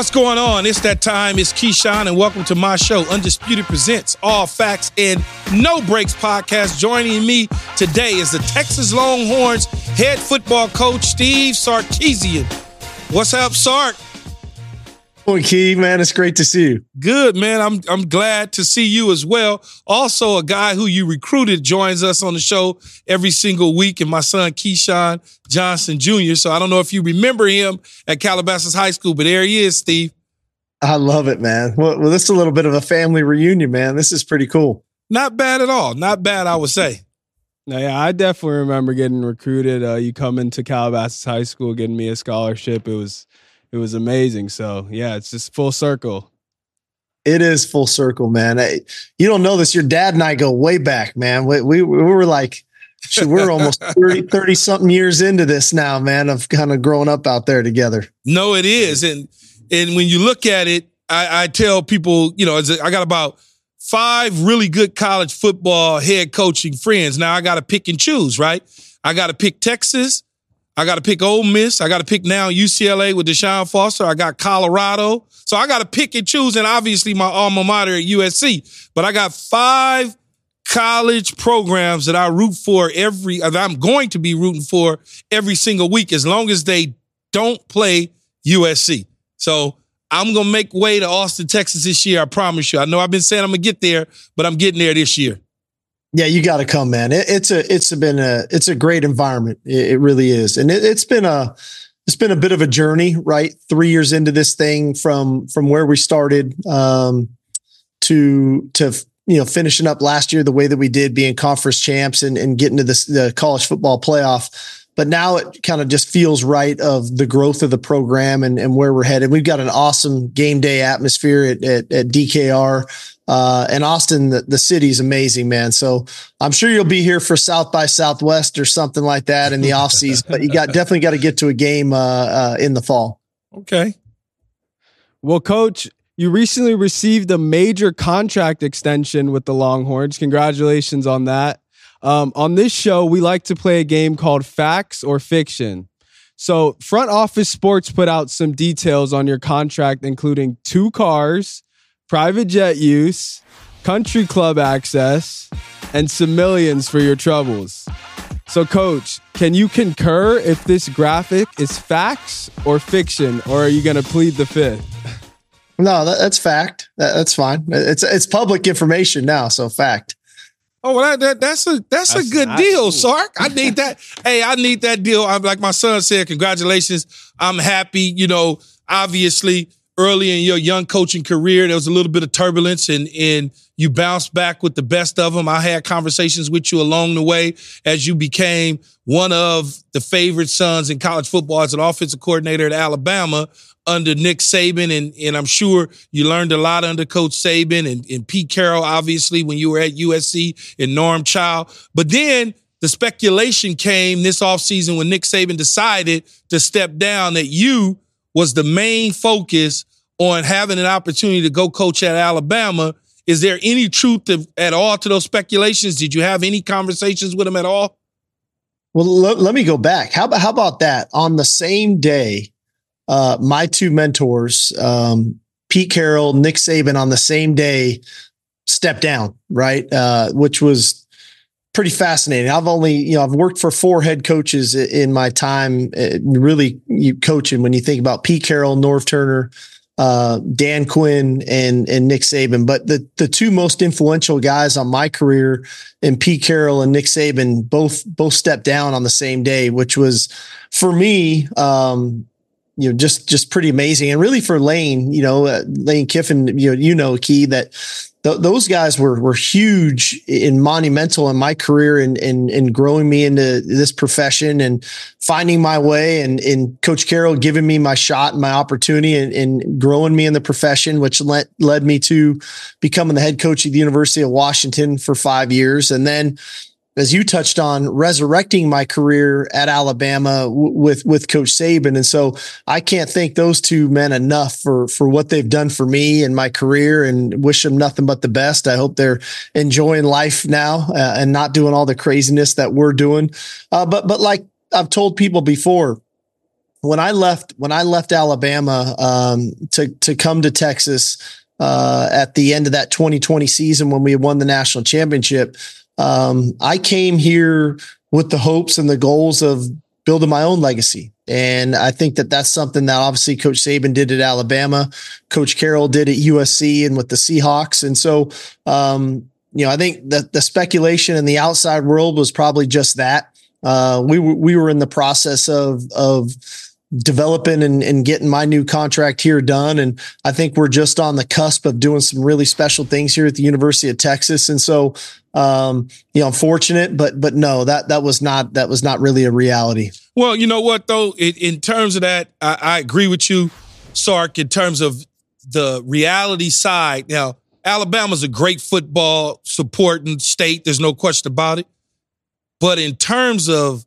What's going on? It's that time. It's Keyshawn, and welcome to my show, Undisputed Presents All Facts and No Brakes podcast. Joining me today is the Texas Longhorns head football coach, Steve Sarkisian. What's up, Sark? Well, Key, man, it's great to see you. Good, man. I'm I'm glad to see you as well. Also, a guy who you recruited joins us on the show every single week, and my son Keyshawn Johnson Jr. So I don't know if you remember him at Calabasas High School, but there he is, Steve. I love it, man. Well, well, this is a little bit of a family reunion, man. This is pretty cool. Not bad at all. Not bad, I would say. No, yeah, I definitely remember getting recruited. Uh, you come into Calabasas High School, getting me a scholarship. It was it was amazing. So yeah, it's just full circle. It is full circle, man. You don't know this. Your dad and I go way back, man. We, we, we were like, we're almost 30, 30 something years into this now, man, of kind of growing up out there together. No, it is. And, and when you look at it, I, I tell people, you know, I got about five really good college football head coaching friends. Now I got to pick and choose, right? I got to pick Texas. I got to pick Ole Miss. I got to pick now UCLA with Deshaun Foster. I got Colorado. So I got to pick and choose, and obviously my alma mater at USC. But I got five college programs that I root for every, that I'm going to be rooting for every single week as long as they don't play USC. So I'm going to make way to Austin, Texas this year. I promise you. I know I've been saying I'm going to get there, but I'm getting there this year. Yeah, you got to come, man. It, it's a it's been a it's a great environment. It, it really is, and it, it's been a it's been a bit of a journey, right? Three years into this thing from from where we started um, to to you know finishing up last year the way that we did, being conference champs and and getting to this, the college football playoff. But now it kind of just feels right of the growth of the program and, and where we're headed. We've got an awesome game day atmosphere at, at, at DKR. Uh, and Austin, the, the city's amazing, man. So I'm sure you'll be here for South by Southwest or something like that in the off season. but you got definitely got to get to a game uh, uh, in the fall. Okay. Well, Coach, you recently received a major contract extension with the Longhorns. Congratulations on that. Um, on this show, we like to play a game called Facts or Fiction. So, Front Office Sports put out some details on your contract, including two cars private jet use, country club access, and some millions for your troubles. So, coach, can you concur if this graphic is facts or fiction, or are you going to plead the fifth? No, that, that's fact. That, that's fine. It's it's public information now, so fact. Oh, well, that, that that's a that's, that's a good deal, cool. Sark. I need that. hey, I need that deal. I'm like my son said. Congratulations. I'm happy. You know, obviously, early in your young coaching career, there was a little bit of turbulence and, and you bounced back with the best of them. I had conversations with you along the way as you became one of the favorite sons in college football as an offensive coordinator at Alabama under Nick Saban. And, and I'm sure you learned a lot under Coach Saban and, and Pete Carroll, obviously, when you were at USC and Norm Chow. But then the speculation came this offseason when Nick Saban decided to step down that you was the main focus on having an opportunity to go coach at Alabama. Is there any truth to, at all to those speculations? Did you have any conversations with him at all? Well, let, let me go back. How about how about that? On the same day, uh, my two mentors, um, Pete Carroll, Nick Saban, on the same day stepped down, right? Uh, which was pretty fascinating. I've only, you know, I've worked for four head coaches in my time, uh, really coaching. When you think about Pete Carroll, Norv Turner, uh, Dan Quinn and and Nick Saban. But the the two most influential guys on my career, and Pete Carroll and Nick Saban, both both stepped down on the same day, which was for me. Um, you know, just just pretty amazing, and really for Lane, you know, uh, Lane Kiffin, you know, you know, key that th- those guys were were huge and monumental in my career and and growing me into this profession and finding my way and and Coach Carroll giving me my shot and my opportunity and, and growing me in the profession, which led led me to becoming the head coach at the University of Washington for five years, and then as you touched on, resurrecting my career at Alabama w- with with Coach Saban, and so I can't thank those two men enough for for what they've done for me and my career, and wish them nothing but the best. I hope they're enjoying life now uh, and not doing all the craziness that we're doing. Uh, but but like I've told people before, when I left when I left Alabama um, to to come to Texas uh, at the end of that 2020 season when we won the national championship, um, I came here with the hopes and the goals of building my own legacy. And I think that that's something that obviously Coach Saban did at Alabama, Coach Carroll did at USC and with the Seahawks. And so, um, you know, I think that the speculation in the outside world was probably just that. Uh, we were we were in the process of of developing and, and getting my new contract here done. And I think we're just on the cusp of doing some really special things here at the University of Texas. And so, um, you know, I'm fortunate, but, but no, that, that was not, that was not really a reality. Well, you know what though, in, in terms of that, I, I agree with you, Sark, in terms of the reality side. Now, Alabama's a great football supporting state. There's no question about it. But in terms of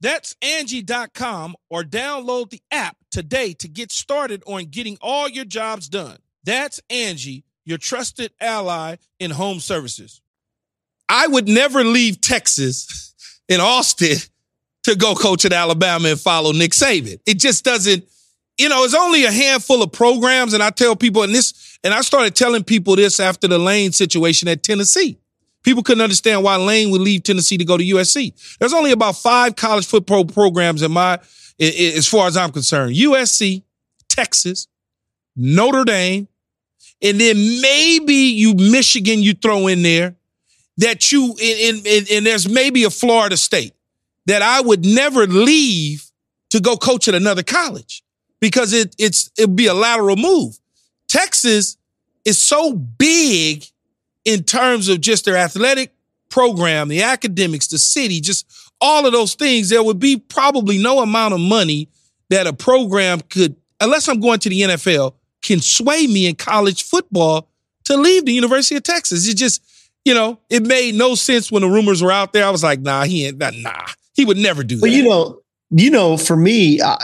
That's Angie.com or download the app today to get started on getting all your jobs done. That's Angie, your trusted ally in home services. I would never leave Texas in Austin to go coach at Alabama and follow Nick Saban. It just doesn't, you know, it's only a handful of programs. And I tell people, and this, and I started telling people this after the Lane situation at Tennessee. People couldn't understand why Lane would leave Tennessee to go to USC. There's only about five college football programs in my, as far as I'm concerned. USC, Texas, Notre Dame, and then maybe you Michigan you throw in there that you and, and there's maybe a Florida State that I would never leave to go coach at another college because it it's it'd be a lateral move. Texas is so big in terms of just their athletic program, the academics, the city, just all of those things, there would be probably no amount of money that a program could, unless I'm going to the NFL, can sway me in college football to leave the University of Texas. It just, you know, it made no sense when the rumors were out there. I was like, nah, he ain't, nah, nah. he would never do well, that. Well, you know, you know, for me, I,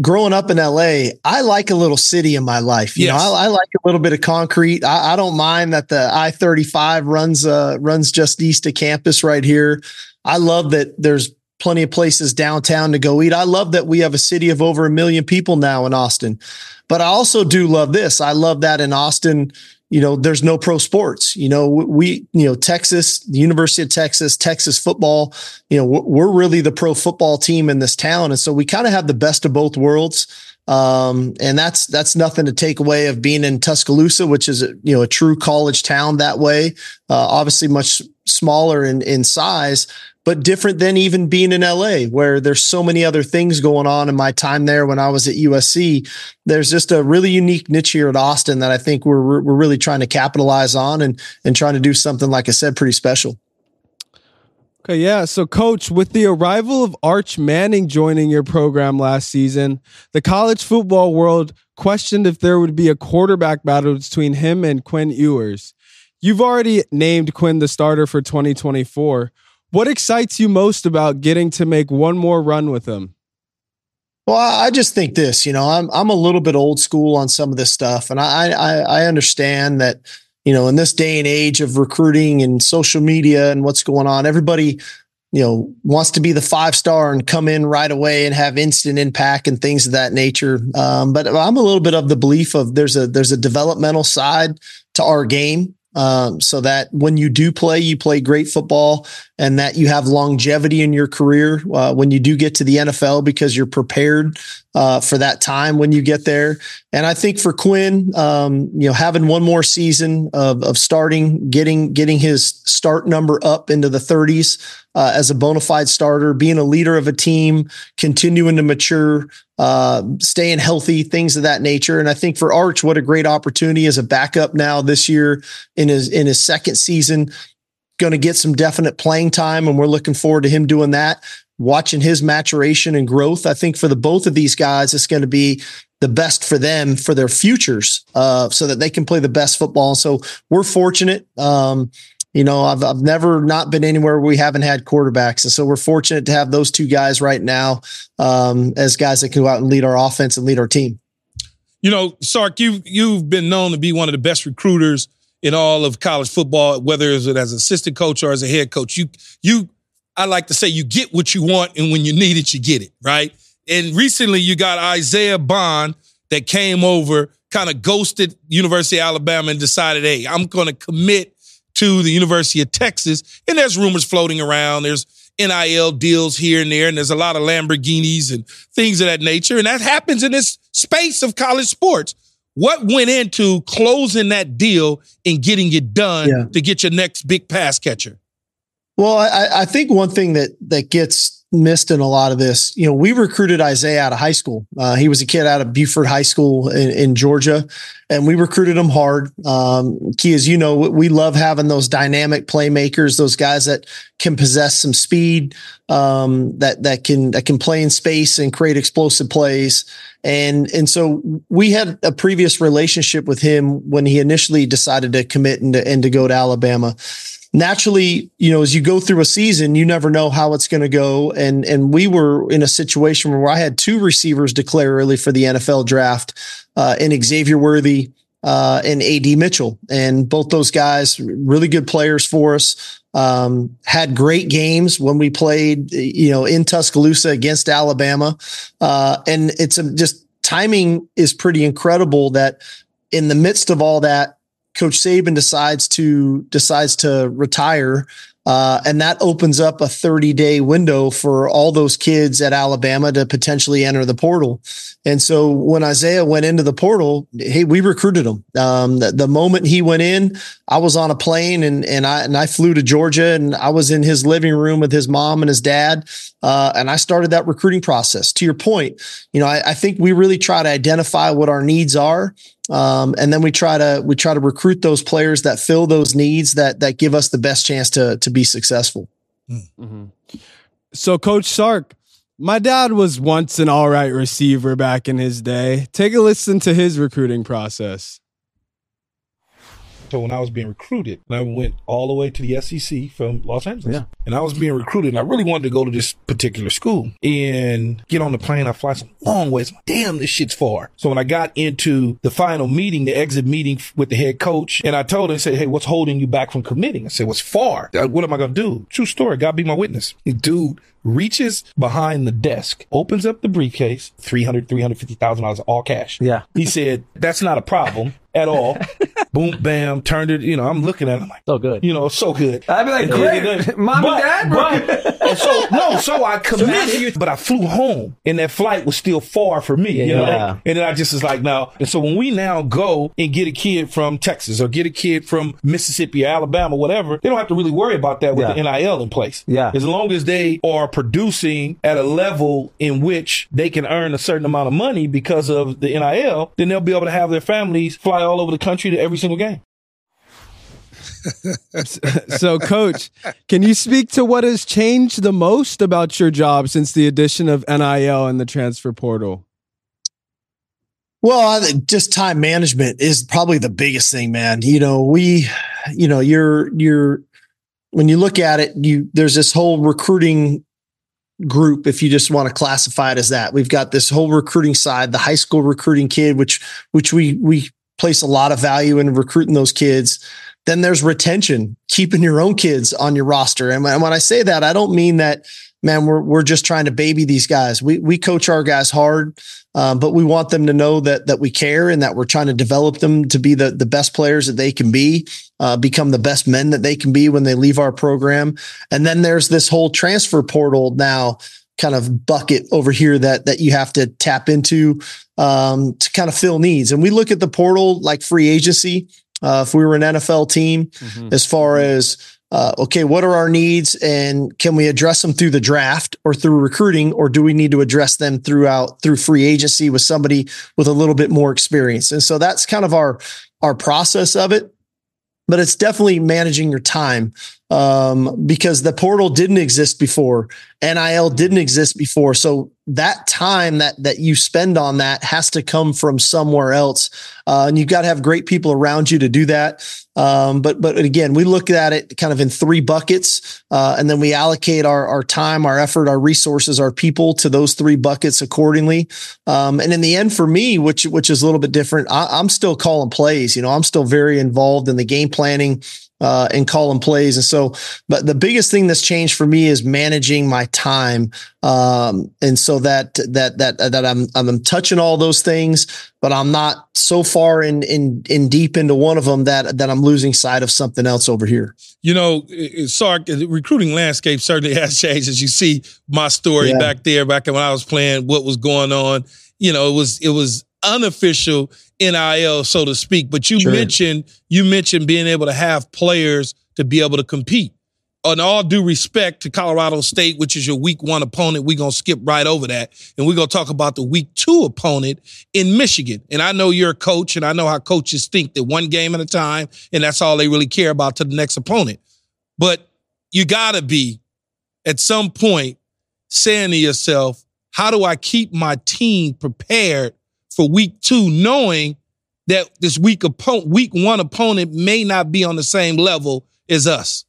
growing up in LA, I like a little city in my life. You yes. know, I, I, like a little bit of concrete. I, I don't mind that the I thirty five runs uh, runs just east of campus right here. I love that there's plenty of places downtown to go eat. I love that we have a city of over a million people now in Austin. But I also do love this. I love that in Austin, you know, there's no pro sports. You know, we, you know, Texas, the University of Texas, Texas football, you know, we're really the pro football team in this town. And so we kind of have the best of both worlds. Um, and that's that's nothing to take away of being in Tuscaloosa, which is a, you know a true college town that way. Uh, obviously, much smaller in in size, but different than even being in LA, where there's so many other things going on in my time there when I was at USC. There's just a really unique niche here at Austin that I think we're we're really trying to capitalize on and and trying to do something, like I said, pretty special. Okay, yeah. So, coach, with the arrival of Arch Manning joining your program last season, the college football world questioned if there would be a quarterback battle between him and Quinn Ewers. You've already named Quinn the starter for 2024. What excites you most about getting to make one more run with them? Well, I just think this, you know, I'm I'm a little bit old school on some of this stuff, and I I, I understand that, you know, in this day and age of recruiting and social media and what's going on, everybody, you know, wants to be the five star and come in right away and have instant impact and things of that nature. Um, but I'm a little bit of the belief of there's a there's a developmental side to our game um, so that when you do play, you play great football and that you have longevity in your career uh, when you do get to the NFL because you're prepared uh, for that time when you get there. And I think for Quinn, um, you know, having one more season of, of starting, getting getting his start number up into the 30s uh, as a bona fide starter, being a leader of a team, continuing to mature, uh, staying healthy, things of that nature. And I think for Arch, what a great opportunity as a backup now this year in his in his second season. Going to get some definite playing time, and we're looking forward to him doing that watching his maturation and growth. I think for the both of these guys, it's going to be the best for them for their futures, uh, so that they can play the best football. So we're fortunate. Um, you know, I've I've never not been anywhere where we haven't had quarterbacks, and so we're fortunate to have those two guys right now um, as guys that can go out and lead our offense and lead our team. You know, Sark, you you've been known to be one of the best recruiters in all of college football, whether it's as assistant coach or as a head coach. You you I like to say you get what you want, and when you need it, you get it, right? And recently you got Isaiah Bond that came over, kind of ghosted University of Alabama and decided, hey, I'm going to commit to the University of Texas. And there's rumors floating around. There's NIL deals here and there, and there's a lot of Lamborghinis and things of that nature. And that happens in this space of college sports. What went into closing that deal and getting it done yeah. to get your next big pass catcher? Well, I, I think one thing that that gets missed in a lot of this, you know, we recruited Isaiah out of high school. Uh, he was a kid out of Buford High School in, in Georgia, and we recruited him hard. Um, Key, as you know, we love having those dynamic playmakers, those guys that can possess some speed, um, that that can that can play in space and create explosive plays. And and so we had a previous relationship with him when he initially decided to commit and to, and to go to Alabama naturally, you know, as you go through a season, you never know how it's going to go. And and we were in a situation where I had two receivers declare early for the NFL draft, uh, in Xavier Worthy uh, and AD Mitchell, and both those guys really good players for us. Um, had great games when we played, you know, in Tuscaloosa against Alabama, uh, and it's a, just timing is pretty incredible that in the midst of all that Coach Saban decides to decides to retire, uh, and that opens up a 30 day window for all those kids at Alabama to potentially enter the portal. And so when Isaiah went into the portal, hey, we recruited him. Um, the, the, moment he went in, I was on a plane and and I and I flew to Georgia and I was in his living room with his mom and his dad, uh, and I started that recruiting process. To your point, you know, I, I think we really try to identify what our needs are um, and then we try to we try to recruit those players that fill those needs that that give us the best chance to to be successful. Mm-hmm. So, Coach Sark, my dad was once an all right receiver back in his day. Take a listen to his recruiting process. So when I was being recruited, and I went all the way to the SEC from Los Angeles. Yeah. And I was being recruited and I really wanted to go to this particular school and get on the plane. I fly some long ways. Damn, this shit's far. So when I got into the final meeting, the exit meeting with the head coach, and I told him, I said, Hey, what's holding you back from committing? I said, what's far? What am I going to do? True story. God be my witness. Dude reaches behind the desk, opens up the briefcase, 300, $350,000 all cash. Yeah. He said, that's not a problem at all. Boom, bam, turned it. You know, I'm looking at it. I'm like, so good. You know, so good. I'd be like, great. Mom but, and dad, but, so, no, so I committed, but I flew home and that flight was still far for me, yeah, you know? Yeah. And then I just was like, no. And so when we now go and get a kid from Texas or get a kid from Mississippi or Alabama, whatever, they don't have to really worry about that with yeah. the NIL in place. Yeah. As long as they are producing at a level in which they can earn a certain amount of money because of the NIL, then they'll be able to have their families fly all over the country to every single game. so, coach, can you speak to what has changed the most about your job since the addition of NIL and the transfer portal? Well, just time management is probably the biggest thing, man. You know, we, you know, you're, you're, when you look at it, you, there's this whole recruiting group if you just want to classify it as that we've got this whole recruiting side the high school recruiting kid which which we we place a lot of value in recruiting those kids. Then there's retention, keeping your own kids on your roster. And when I say that, I don't mean that, man, we're, we're just trying to baby these guys. We, we coach our guys hard, um, but we want them to know that, that we care and that we're trying to develop them to be the, the best players that they can be, uh, become the best men that they can be when they leave our program. And then there's this whole transfer portal now kind of bucket over here that that you have to tap into um, to kind of fill needs. And we look at the portal like free agency. Uh, if we were an NFL team, mm-hmm. as far as uh, okay, what are our needs and can we address them through the draft or through recruiting, or do we need to address them throughout through free agency with somebody with a little bit more experience? And so that's kind of our our process of it. But it's definitely managing your time um, because the portal didn't exist before, NIL didn't exist before. So that time that that you spend on that has to come from somewhere else, uh, and you've got to have great people around you to do that. Um, but but again, we look at it kind of in three buckets, uh, and then we allocate our our time, our effort, our resources, our people to those three buckets accordingly. Um, and in the end, for me, which which is a little bit different, I, I'm still calling plays. You know, I'm still very involved in the game planning uh, and calling plays. And so, but the biggest thing that's changed for me is managing my time. Um, and so that, that, that, that I'm, I'm touching all those things, but I'm not so far in, in, in deep into one of them that, that I'm losing sight of something else over here. You know, Sark, the recruiting landscape certainly has changed as you see my story yeah. back there, back when I was playing, what was going on. You know, it was, it was unofficial NIL, so to speak. But you sure. mentioned you mentioned being able to have players to be able to compete. In all due respect to Colorado State, which is your week one opponent, we're gonna skip right over that. And we're gonna talk about the week two opponent in Michigan. And I know you're a coach, and I know how coaches think that one game at a time, and that's all they really care about to the next opponent. But you gotta be at some point saying to yourself, how do I keep my team prepared for week two, knowing that this week opponent, week one opponent may not be on the same level as us?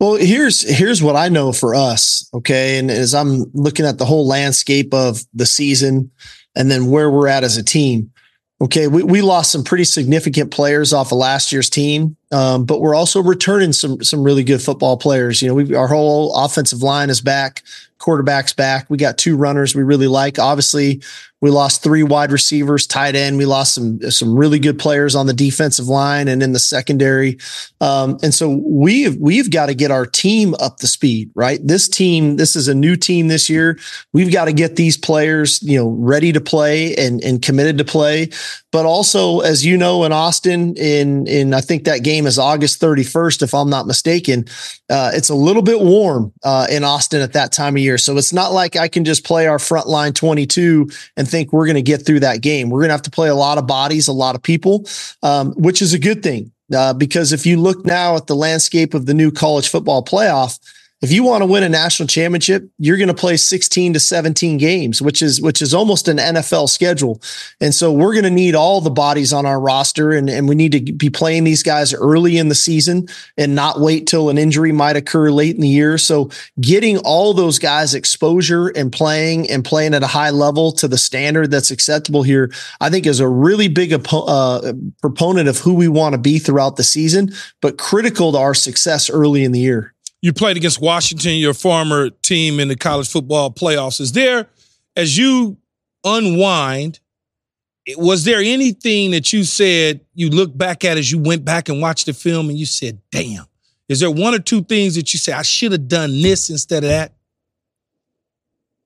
Well, here's here's what I know for us, okay? And as I'm looking at the whole landscape of the season and then where we're at as a team, okay, we, we lost some pretty significant players off of last year's team, um, but we're also returning some some really good football players. You know, we our whole offensive line is back, quarterback's back. We got two runners we really like. Obviously, we lost three wide receivers, tight end. We lost some some really good players on the defensive line and in the secondary. Um, and so we've we've got to get our team up to speed, right? This team, this is a new team this year. We've got to get these players, you know, ready to play and and committed to play. But also, as you know, in Austin, in in I think that game is August 31st, if I'm not mistaken. Uh, it's a little bit warm uh, in Austin at that time of year, so it's not like I can just play our front line 22 and think we're going to get through that game. We're going to have to play a lot of bodies, a lot of people, um, which is a good thing. Uh, because if you look now at the landscape of the new college football playoff, if you want to win a national championship, you're going to play 16 to 17 games, which is which is almost an NFL schedule. And so we're going to need all the bodies on our roster and, and we need to be playing these guys early in the season and not wait till an injury might occur late in the year. So getting all those guys exposure and playing and playing at a high level to the standard that's acceptable here, I think is a really big uh, proponent of who we want to be throughout the season, but critical to our success early in the year you played against Washington, your former team in the college football playoffs. Is there, as you unwind, was there anything that you said you look back at as you went back and watched the film and you said, damn? Is there one or two things that you say, I should have done this instead of that?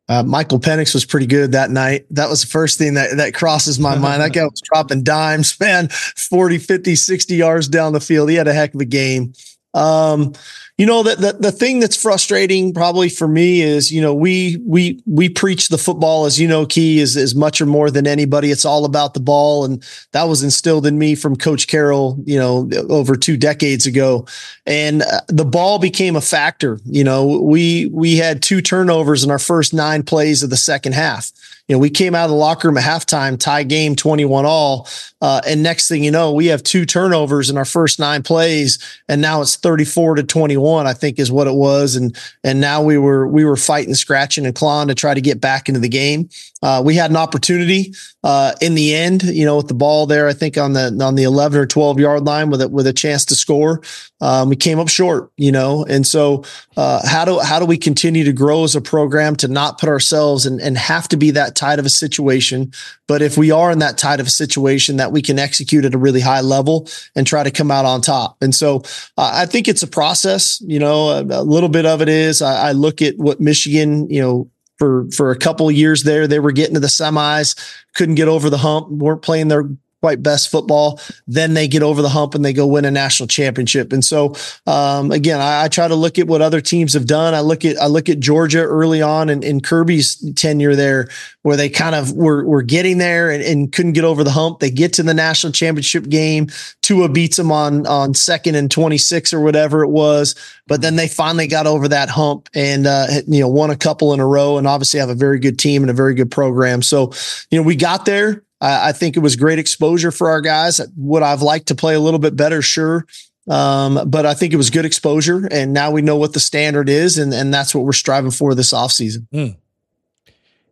Uh, Michael Penix was pretty good that night. That was the first thing that, that crosses my mind. That guy was dropping dimes, man, 40, 50, 60 yards down the field. He had a heck of a game. Um, you know that the, the thing that's frustrating probably for me is you know we we we preach the football as you know key is is much or more than anybody it's all about the ball and that was instilled in me from coach carroll you know over two decades ago and uh, the ball became a factor you know we we had two turnovers in our first nine plays of the second half you know, we came out of the locker room at halftime, tie game 21 all. Uh, and next thing you know, we have two turnovers in our first nine plays. And now it's 34 to 21, I think is what it was. And, and now we were, we were fighting, scratching and clawing to try to get back into the game. Uh, we had an opportunity uh, in the end, you know, with the ball there. I think on the on the eleven or twelve yard line with it with a chance to score. Um, we came up short, you know, and so uh, how do how do we continue to grow as a program to not put ourselves and and have to be that tight of a situation? But if we are in that tight of a situation, that we can execute at a really high level and try to come out on top. And so uh, I think it's a process. You know, a, a little bit of it is I, I look at what Michigan, you know for for a couple years there. They were getting to the semis, couldn't get over the hump, weren't playing their quite best football. Then they get over the hump and they go win a national championship. And so, um, again, I, I, try to look at what other teams have done. I look at I look at Georgia early on in, in Kirby's tenure there, where they kind of were were getting there and, and, couldn't get over the hump. They get to the national championship game. Tua beats them on on second and twenty six or whatever it was. But then they finally got over that hump and uh, you know won a couple in a row, and obviously have a very good team and a very good program. So you know we got there. I, I think it was great exposure for our guys. Would I've liked to play a little bit better? Sure. Um, but I think it was good exposure, and now we know what the standard is, and, and that's what we're striving for this offseason. Mm.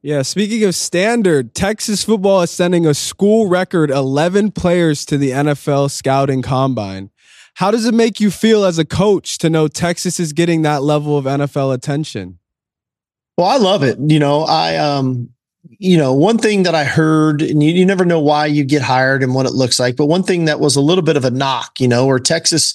Yeah, speaking of standard, Texas football is sending a school record 11 players to the NFL scouting combine. How does it make you feel as a coach to know Texas is getting that level of NFL attention? Well, I love it. You know, I um you know, one thing that I heard, and you, you, never know why you get hired and what it looks like, but one thing that was a little bit of a knock, you know, where Texas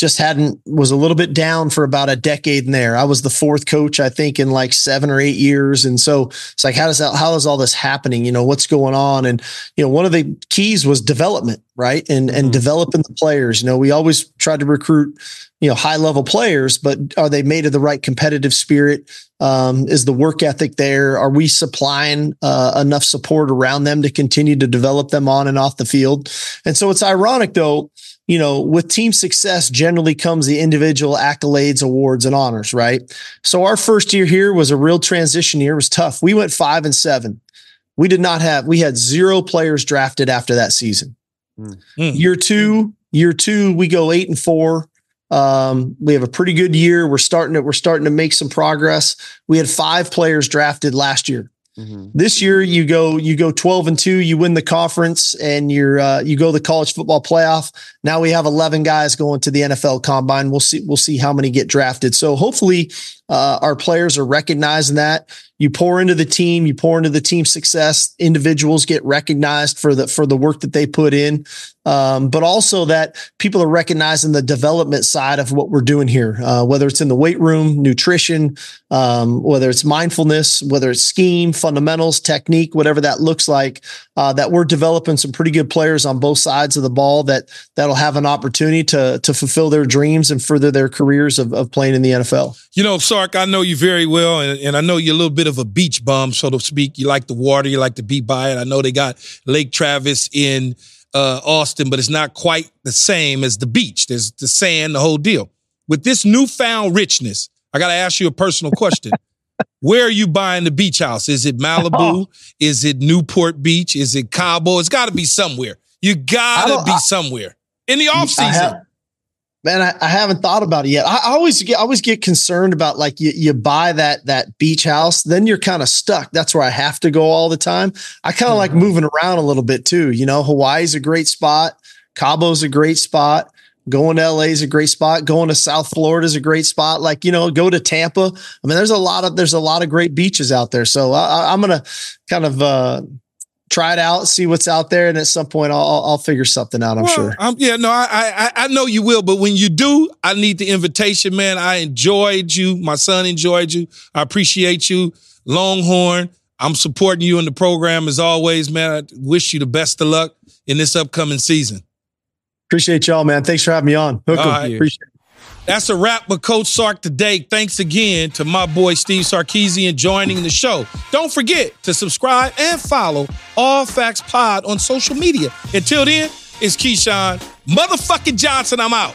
just hadn't was a little bit down for about a decade in there. I was the fourth coach, I think, in like seven or eight years. And so it's like, how does that, how is all this happening? You know, what's going on? And, you know, one of the keys was development, right? And, and mm-hmm. developing the players. You know, we always tried to recruit, you know, high level players, but are they made of the right competitive spirit? Um, is the work ethic there? Are we supplying uh, enough support around them to continue to develop them on and off the field? And so it's ironic though, you know, with team success generally comes the individual accolades, awards, and honors, right? So our first year here was a real transition year. It was tough. We went five and seven. We did not have, we had zero players drafted after that season. Mm. Year two, year two, we go eight and four. Um, we have a pretty good year. We're starting to, we're starting to make some progress. We had five players drafted last year. Mm-hmm. This year you go you go 12 and 2, you win the conference and you're uh, you go the college football playoff. Now we have 11 guys going to the NFL combine. We'll see we'll see how many get drafted. So hopefully uh, our players are recognizing that you pour into the team, you pour into the team success. Individuals get recognized for the for the work that they put in, um, but also that people are recognizing the development side of what we're doing here. Uh, whether it's in the weight room, nutrition, um, whether it's mindfulness, whether it's scheme, fundamentals, technique, whatever that looks like. Uh, that we're developing some pretty good players on both sides of the ball that that'll have an opportunity to to fulfill their dreams and further their careers of, of playing in the NFL. You know, Sark, I know you very well, and, and I know you're a little bit of a beach bum, so to speak. You like the water, you like to be by it. I know they got Lake Travis in uh, Austin, but it's not quite the same as the beach. There's the sand, the whole deal. With this newfound richness, I got to ask you a personal question. Where are you buying the beach house? Is it Malibu? Oh. Is it Newport Beach? Is it Cabo? It's got to be somewhere. You got to be somewhere in the off season. Man, I, I, haven't thought about it yet. I, I always get I always get concerned about like you, you buy that that beach house, then you're kind of stuck. That's where I have to go all the time. I kind of mm-hmm. like moving around a little bit too. You know, Hawaii's a great spot, Cabo's a great spot. Going to LA is a great spot. Going to South Florida is a great spot. Like you know, go to Tampa. I mean, there's a lot of there's a lot of great beaches out there. So I, I'm gonna kind of uh, try it out, see what's out there, and at some point I'll I'll figure something out. I'm well, sure. Yeah, no, I, I I know you will, but when you do, I need the invitation, man. I enjoyed you. My son enjoyed you. I appreciate you, Longhorn. I'm supporting you in the program as always, man. I wish you the best of luck in this upcoming season. Appreciate y'all, man. Thanks for having me on. Hook right. Appreciate it. That's a wrap with Coach Sark today. Thanks again to my boy Steve Sarkisian joining the show. Don't forget to subscribe and follow All Facts Pod on social media. Until then, it's Keyshawn motherfucking Johnson. I'm out.